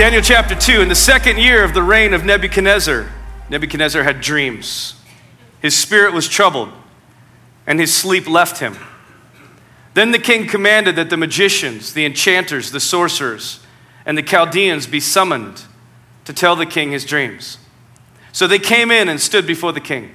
Daniel chapter 2. In the second year of the reign of Nebuchadnezzar, Nebuchadnezzar had dreams. His spirit was troubled, and his sleep left him. Then the king commanded that the magicians, the enchanters, the sorcerers, and the Chaldeans be summoned to tell the king his dreams. So they came in and stood before the king.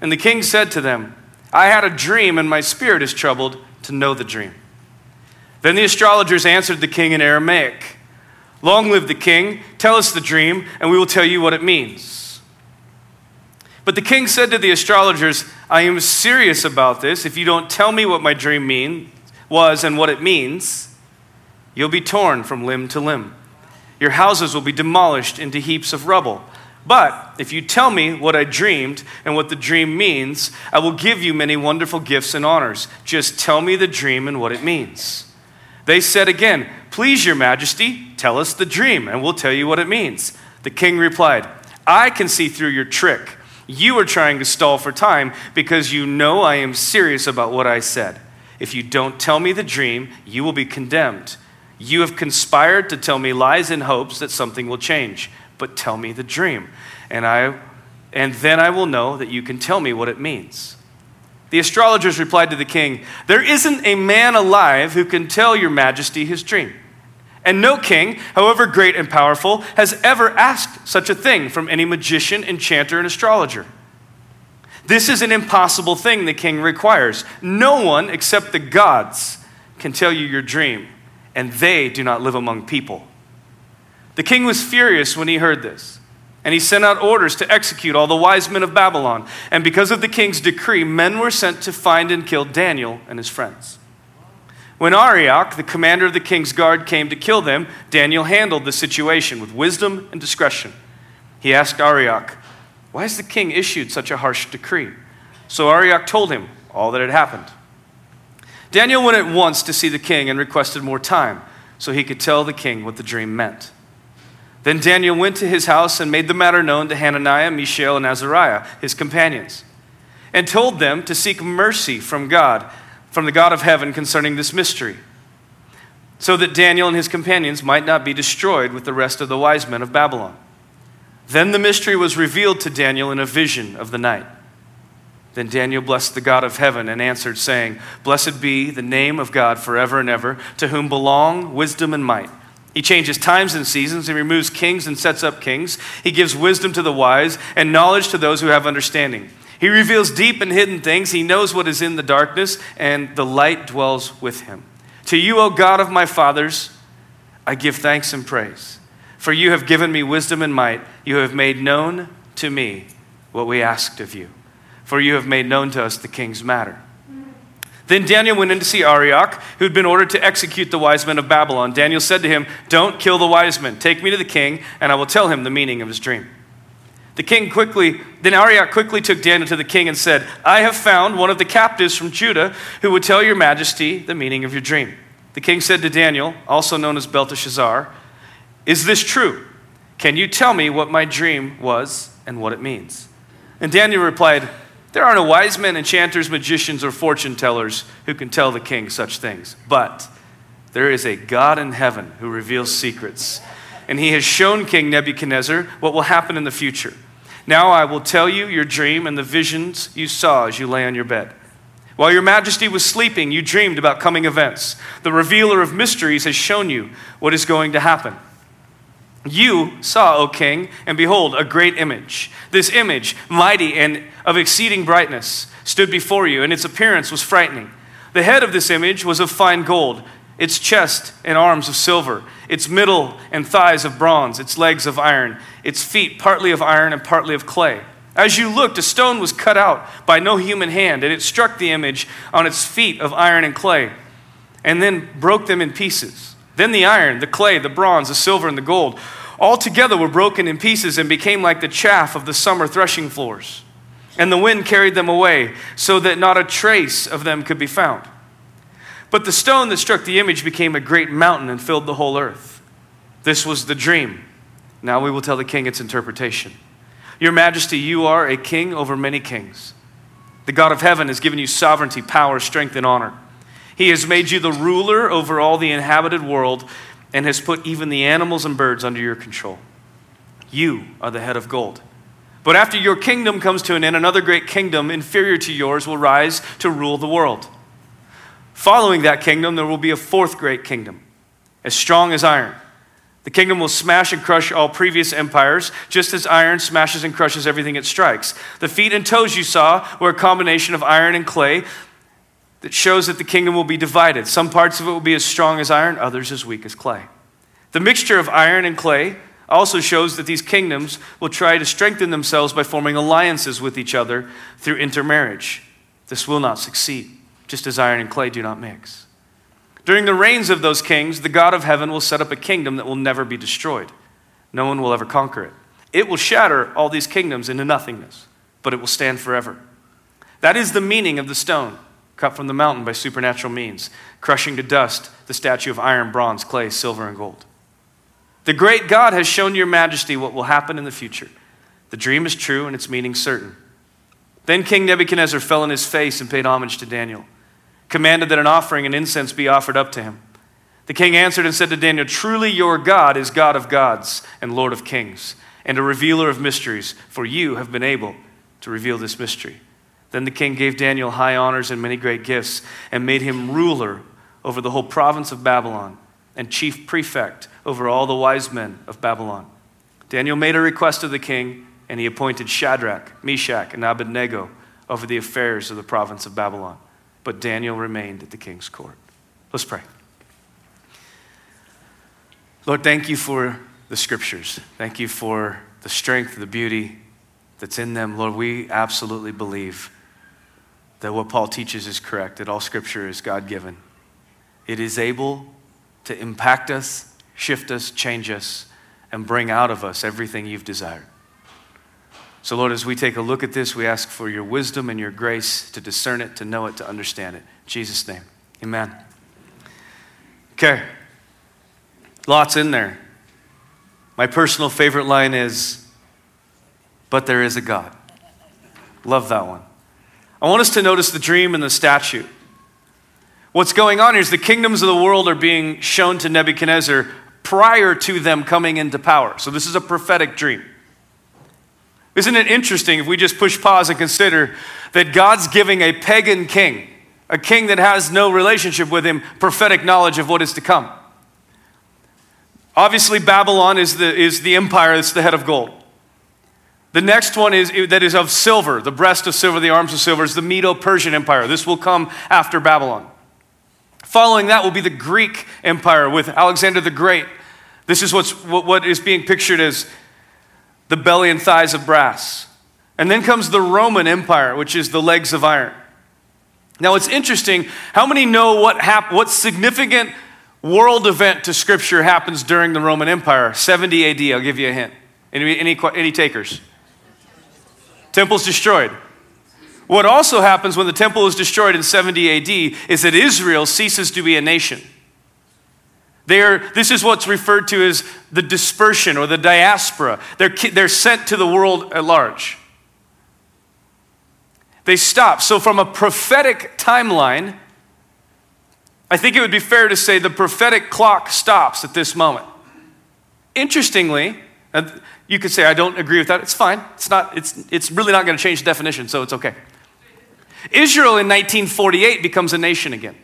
And the king said to them, I had a dream, and my spirit is troubled to know the dream. Then the astrologers answered the king in Aramaic Long live the king, tell us the dream, and we will tell you what it means. But the king said to the astrologers, I am serious about this. If you don't tell me what my dream mean, was and what it means, you'll be torn from limb to limb. Your houses will be demolished into heaps of rubble. But if you tell me what I dreamed and what the dream means, I will give you many wonderful gifts and honors. Just tell me the dream and what it means. They said again, Please, your majesty, tell us the dream, and we'll tell you what it means. The king replied, I can see through your trick. You are trying to stall for time because you know I am serious about what I said. If you don't tell me the dream, you will be condemned. You have conspired to tell me lies in hopes that something will change but tell me the dream. And, I, and then I will know that you can tell me what it means. The astrologers replied to the king, There isn't a man alive who can tell your majesty his dream. And no king, however great and powerful, has ever asked such a thing from any magician, enchanter, and astrologer. This is an impossible thing the king requires. No one except the gods can tell you your dream, and they do not live among people. The king was furious when he heard this, and he sent out orders to execute all the wise men of Babylon. And because of the king's decree, men were sent to find and kill Daniel and his friends. When Arioch, the commander of the king's guard, came to kill them, Daniel handled the situation with wisdom and discretion. He asked Arioch, Why has the king issued such a harsh decree? So Arioch told him all that had happened. Daniel went at once to see the king and requested more time so he could tell the king what the dream meant. Then Daniel went to his house and made the matter known to Hananiah, Mishael, and Azariah, his companions, and told them to seek mercy from God, from the God of heaven concerning this mystery, so that Daniel and his companions might not be destroyed with the rest of the wise men of Babylon. Then the mystery was revealed to Daniel in a vision of the night. Then Daniel blessed the God of heaven and answered, saying, Blessed be the name of God forever and ever, to whom belong wisdom and might. He changes times and seasons. He removes kings and sets up kings. He gives wisdom to the wise and knowledge to those who have understanding. He reveals deep and hidden things. He knows what is in the darkness, and the light dwells with him. To you, O God of my fathers, I give thanks and praise. For you have given me wisdom and might. You have made known to me what we asked of you. For you have made known to us the king's matter. Then Daniel went in to see Arioch, who had been ordered to execute the wise men of Babylon. Daniel said to him, Don't kill the wise men. Take me to the king, and I will tell him the meaning of his dream. The king quickly, then Arioch quickly took Daniel to the king and said, I have found one of the captives from Judah who would tell your majesty the meaning of your dream. The king said to Daniel, also known as Belteshazzar, Is this true? Can you tell me what my dream was and what it means? And Daniel replied, there are no wise men, enchanters, magicians, or fortune tellers who can tell the king such things. But there is a God in heaven who reveals secrets. And he has shown King Nebuchadnezzar what will happen in the future. Now I will tell you your dream and the visions you saw as you lay on your bed. While your majesty was sleeping, you dreamed about coming events. The revealer of mysteries has shown you what is going to happen. You saw, O king, and behold, a great image. This image, mighty and of exceeding brightness, stood before you, and its appearance was frightening. The head of this image was of fine gold, its chest and arms of silver, its middle and thighs of bronze, its legs of iron, its feet partly of iron and partly of clay. As you looked, a stone was cut out by no human hand, and it struck the image on its feet of iron and clay, and then broke them in pieces. Then the iron, the clay, the bronze, the silver, and the gold all together were broken in pieces and became like the chaff of the summer threshing floors. And the wind carried them away, so that not a trace of them could be found. But the stone that struck the image became a great mountain and filled the whole earth. This was the dream. Now we will tell the king its interpretation. Your majesty, you are a king over many kings. The God of heaven has given you sovereignty, power, strength, and honor. He has made you the ruler over all the inhabited world and has put even the animals and birds under your control. You are the head of gold. But after your kingdom comes to an end, another great kingdom inferior to yours will rise to rule the world. Following that kingdom, there will be a fourth great kingdom, as strong as iron. The kingdom will smash and crush all previous empires, just as iron smashes and crushes everything it strikes. The feet and toes you saw were a combination of iron and clay that shows that the kingdom will be divided. Some parts of it will be as strong as iron, others as weak as clay. The mixture of iron and clay also shows that these kingdoms will try to strengthen themselves by forming alliances with each other through intermarriage. This will not succeed, just as iron and clay do not mix. During the reigns of those kings, the God of heaven will set up a kingdom that will never be destroyed. No one will ever conquer it. It will shatter all these kingdoms into nothingness, but it will stand forever. That is the meaning of the stone cut from the mountain by supernatural means, crushing to dust the statue of iron, bronze, clay, silver, and gold. The great God has shown your majesty what will happen in the future. The dream is true and its meaning certain. Then King Nebuchadnezzar fell on his face and paid homage to Daniel commanded that an offering and incense be offered up to him. The king answered and said to Daniel, Truly your God is God of gods and Lord of kings, and a revealer of mysteries, for you have been able to reveal this mystery. Then the king gave Daniel high honors and many great gifts, and made him ruler over the whole province of Babylon, and chief prefect over all the wise men of Babylon. Daniel made a request of the king, and he appointed Shadrach, Meshach, and Abednego over the affairs of the province of Babylon but Daniel remained at the king's court. Let's pray. Lord, thank you for the scriptures. Thank you for the strength, the beauty that's in them. Lord, we absolutely believe that what Paul teaches is correct, that all scripture is God given. It is able to impact us, shift us, change us, and bring out of us everything you've desired. So, Lord, as we take a look at this, we ask for your wisdom and your grace to discern it, to know it, to understand it. In Jesus' name, amen. Okay, lots in there. My personal favorite line is, but there is a God. Love that one. I want us to notice the dream and the statue. What's going on here is the kingdoms of the world are being shown to Nebuchadnezzar prior to them coming into power. So, this is a prophetic dream. Isn't it interesting if we just push pause and consider that God's giving a pagan king, a king that has no relationship with him, prophetic knowledge of what is to come? Obviously, Babylon is the, is the empire that's the head of gold. The next one is that is of silver, the breast of silver, the arms of silver, is the Medo Persian Empire. This will come after Babylon. Following that will be the Greek Empire with Alexander the Great. This is what's, what, what is being pictured as the belly and thighs of brass. And then comes the Roman Empire, which is the legs of iron. Now, it's interesting. How many know what, hap- what significant world event to Scripture happens during the Roman Empire? 70 AD. I'll give you a hint. Any, any, any takers? Temple's destroyed. What also happens when the temple is destroyed in 70 AD is that Israel ceases to be a nation. They're, this is what's referred to as the dispersion or the diaspora. They're, they're sent to the world at large. They stop. So, from a prophetic timeline, I think it would be fair to say the prophetic clock stops at this moment. Interestingly, you could say, I don't agree with that. It's fine. It's, not, it's, it's really not going to change the definition, so it's okay. Israel in 1948 becomes a nation again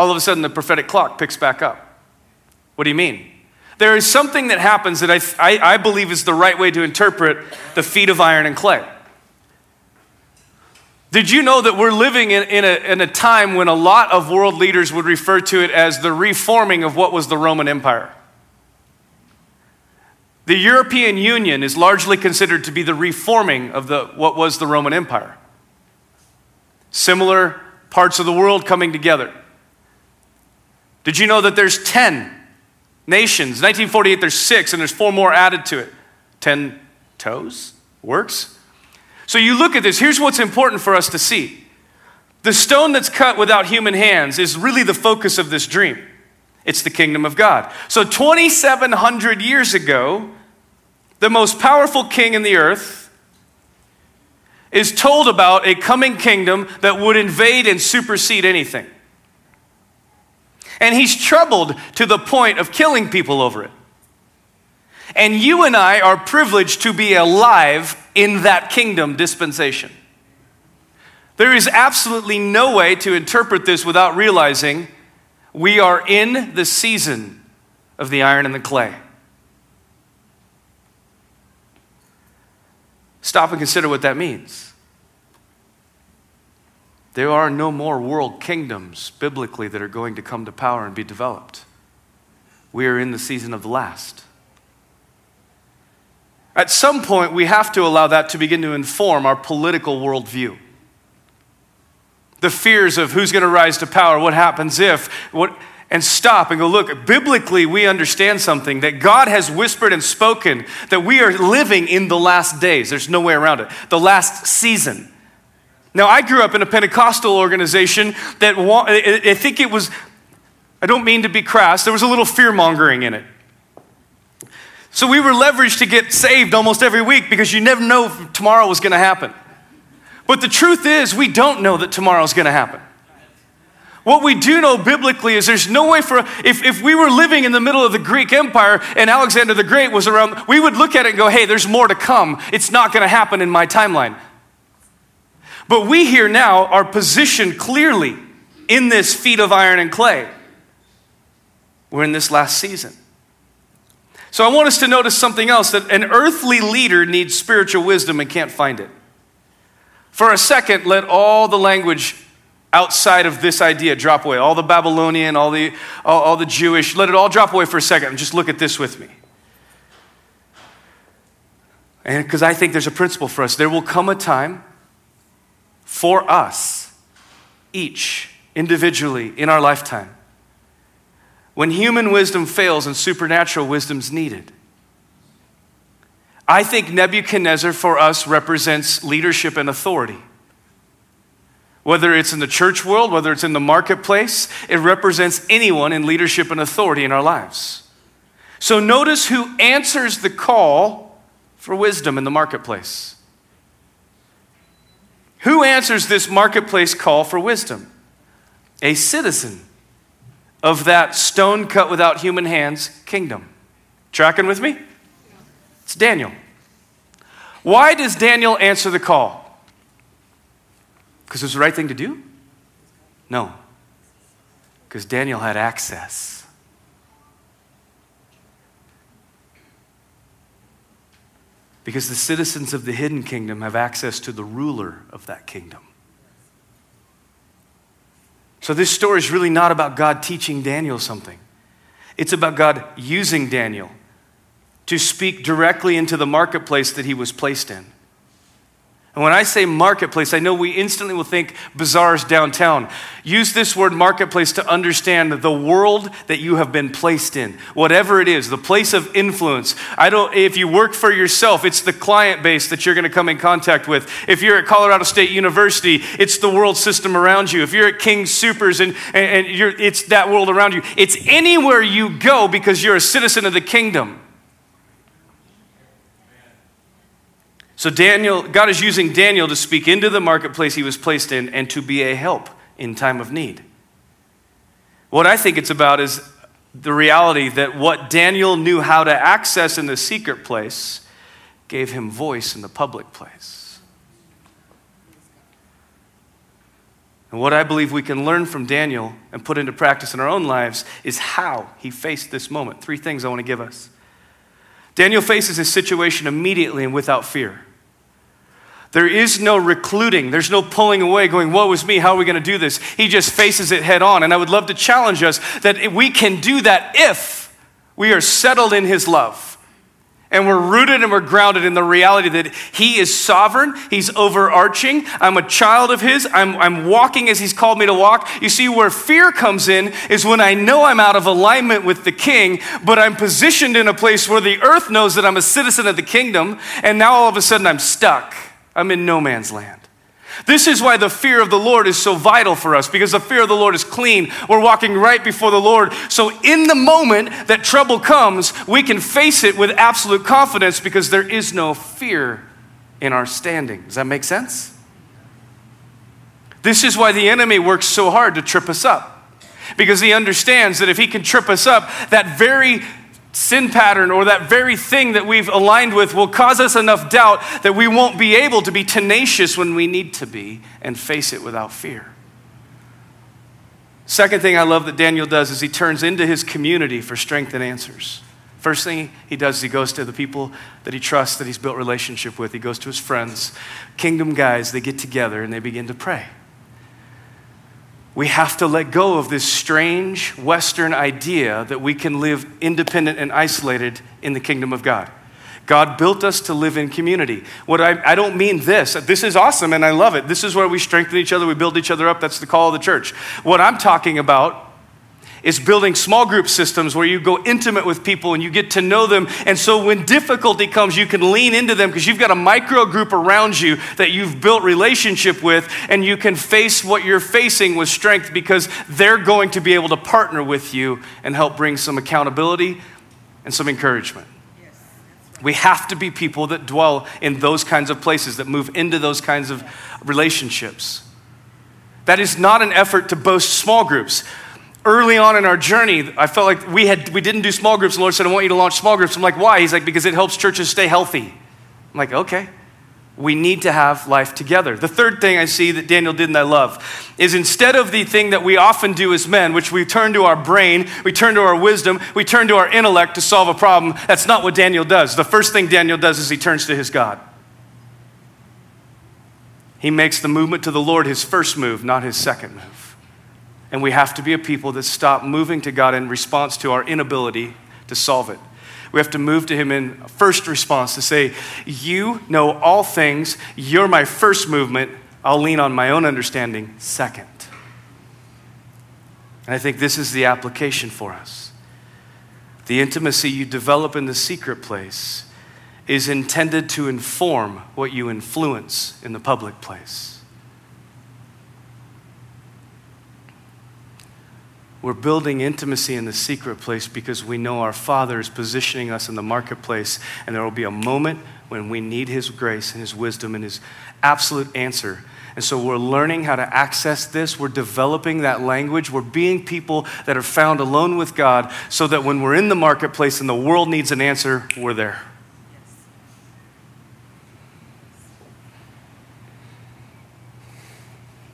all of a sudden the prophetic clock picks back up. What do you mean? There is something that happens that I, I, I believe is the right way to interpret the feet of iron and clay. Did you know that we're living in, in, a, in a time when a lot of world leaders would refer to it as the reforming of what was the Roman Empire? The European Union is largely considered to be the reforming of the, what was the Roman Empire. Similar parts of the world coming together. Did you know that there's 10 nations? 1948, there's six, and there's four more added to it. 10 toes? Works? So you look at this, here's what's important for us to see. The stone that's cut without human hands is really the focus of this dream. It's the kingdom of God. So 2,700 years ago, the most powerful king in the earth is told about a coming kingdom that would invade and supersede anything. And he's troubled to the point of killing people over it. And you and I are privileged to be alive in that kingdom dispensation. There is absolutely no way to interpret this without realizing we are in the season of the iron and the clay. Stop and consider what that means. There are no more world kingdoms biblically that are going to come to power and be developed. We are in the season of the last. At some point, we have to allow that to begin to inform our political worldview. The fears of who's going to rise to power, what happens if, what, and stop and go, look, biblically, we understand something that God has whispered and spoken that we are living in the last days. There's no way around it. The last season. Now, I grew up in a Pentecostal organization that I think it was, I don't mean to be crass, there was a little fear mongering in it. So we were leveraged to get saved almost every week because you never know if tomorrow was going to happen. But the truth is, we don't know that tomorrow is going to happen. What we do know biblically is there's no way for, if, if we were living in the middle of the Greek Empire and Alexander the Great was around, we would look at it and go, hey, there's more to come. It's not going to happen in my timeline. But we here now are positioned clearly in this feet of iron and clay. We're in this last season. So I want us to notice something else that an earthly leader needs spiritual wisdom and can't find it. For a second, let all the language outside of this idea drop away. All the Babylonian, all the, all, all the Jewish, let it all drop away for a second and just look at this with me. And because I think there's a principle for us, there will come a time for us, each individually in our lifetime, when human wisdom fails and supernatural wisdom's needed. I think Nebuchadnezzar for us represents leadership and authority. Whether it's in the church world, whether it's in the marketplace, it represents anyone in leadership and authority in our lives. So notice who answers the call for wisdom in the marketplace. Who answers this marketplace call for wisdom? A citizen of that stone cut without human hands kingdom. Tracking with me? It's Daniel. Why does Daniel answer the call? Because it was the right thing to do? No. Because Daniel had access. Because the citizens of the hidden kingdom have access to the ruler of that kingdom. So, this story is really not about God teaching Daniel something. It's about God using Daniel to speak directly into the marketplace that he was placed in. And when I say marketplace, I know we instantly will think bazaars downtown. Use this word marketplace to understand the world that you have been placed in. Whatever it is, the place of influence. I don't if you work for yourself, it's the client base that you're going to come in contact with. If you're at Colorado State University, it's the world system around you. If you're at King Supers and, and, and it's that world around you. It's anywhere you go because you're a citizen of the kingdom. So Daniel, God is using Daniel to speak into the marketplace he was placed in and to be a help in time of need. What I think it's about is the reality that what Daniel knew how to access in the secret place gave him voice in the public place. And what I believe we can learn from Daniel and put into practice in our own lives is how he faced this moment. Three things I want to give us. Daniel faces his situation immediately and without fear. There is no recluding. There's no pulling away, going, Woe is me, how are we going to do this? He just faces it head on. And I would love to challenge us that we can do that if we are settled in His love. And we're rooted and we're grounded in the reality that He is sovereign, He's overarching. I'm a child of His, I'm, I'm walking as He's called me to walk. You see, where fear comes in is when I know I'm out of alignment with the King, but I'm positioned in a place where the earth knows that I'm a citizen of the kingdom, and now all of a sudden I'm stuck. I'm in no man's land. This is why the fear of the Lord is so vital for us because the fear of the Lord is clean. We're walking right before the Lord. So, in the moment that trouble comes, we can face it with absolute confidence because there is no fear in our standing. Does that make sense? This is why the enemy works so hard to trip us up. because he understands that if he can trip us up, that very sin pattern or that very thing that we've aligned with will cause us enough doubt that we won't be able to be tenacious when we need to be and face it without fear. Second thing I love that Daniel does is he turns into his community for strength and answers. First thing he does is he goes to the people that he trusts, that he's built relationship with. He goes to his friends, kingdom guys, they get together and they begin to pray. We have to let go of this strange Western idea that we can live independent and isolated in the kingdom of God. God built us to live in community. What I, I don't mean this. This is awesome and I love it. This is where we strengthen each other, we build each other up. That's the call of the church. What I'm talking about is building small group systems where you go intimate with people and you get to know them. And so when difficulty comes, you can lean into them because you've got a micro group around you that you've built relationship with, and you can face what you're facing with strength because they're going to be able to partner with you and help bring some accountability and some encouragement. We have to be people that dwell in those kinds of places, that move into those kinds of relationships. That is not an effort to boast small groups early on in our journey, I felt like we, had, we didn't do small groups. The Lord said, I want you to launch small groups. I'm like, why? He's like, because it helps churches stay healthy. I'm like, okay. We need to have life together. The third thing I see that Daniel did and I love is instead of the thing that we often do as men, which we turn to our brain, we turn to our wisdom, we turn to our intellect to solve a problem, that's not what Daniel does. The first thing Daniel does is he turns to his God. He makes the movement to the Lord his first move, not his second move. And we have to be a people that stop moving to God in response to our inability to solve it. We have to move to Him in first response to say, You know all things. You're my first movement. I'll lean on my own understanding second. And I think this is the application for us. The intimacy you develop in the secret place is intended to inform what you influence in the public place. We're building intimacy in the secret place because we know our Father is positioning us in the marketplace, and there will be a moment when we need His grace and His wisdom and His absolute answer. And so we're learning how to access this. We're developing that language. We're being people that are found alone with God so that when we're in the marketplace and the world needs an answer, we're there.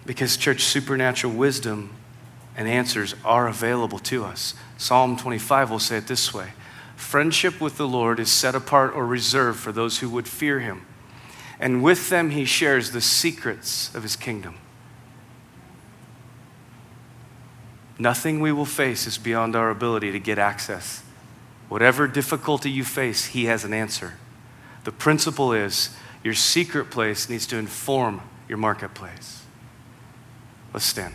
Because, church, supernatural wisdom and answers are available to us. Psalm 25 will say it this way Friendship with the Lord is set apart or reserved for those who would fear him, and with them he shares the secrets of his kingdom. Nothing we will face is beyond our ability to get access. Whatever difficulty you face, he has an answer. The principle is your secret place needs to inform your marketplace. Let's stand.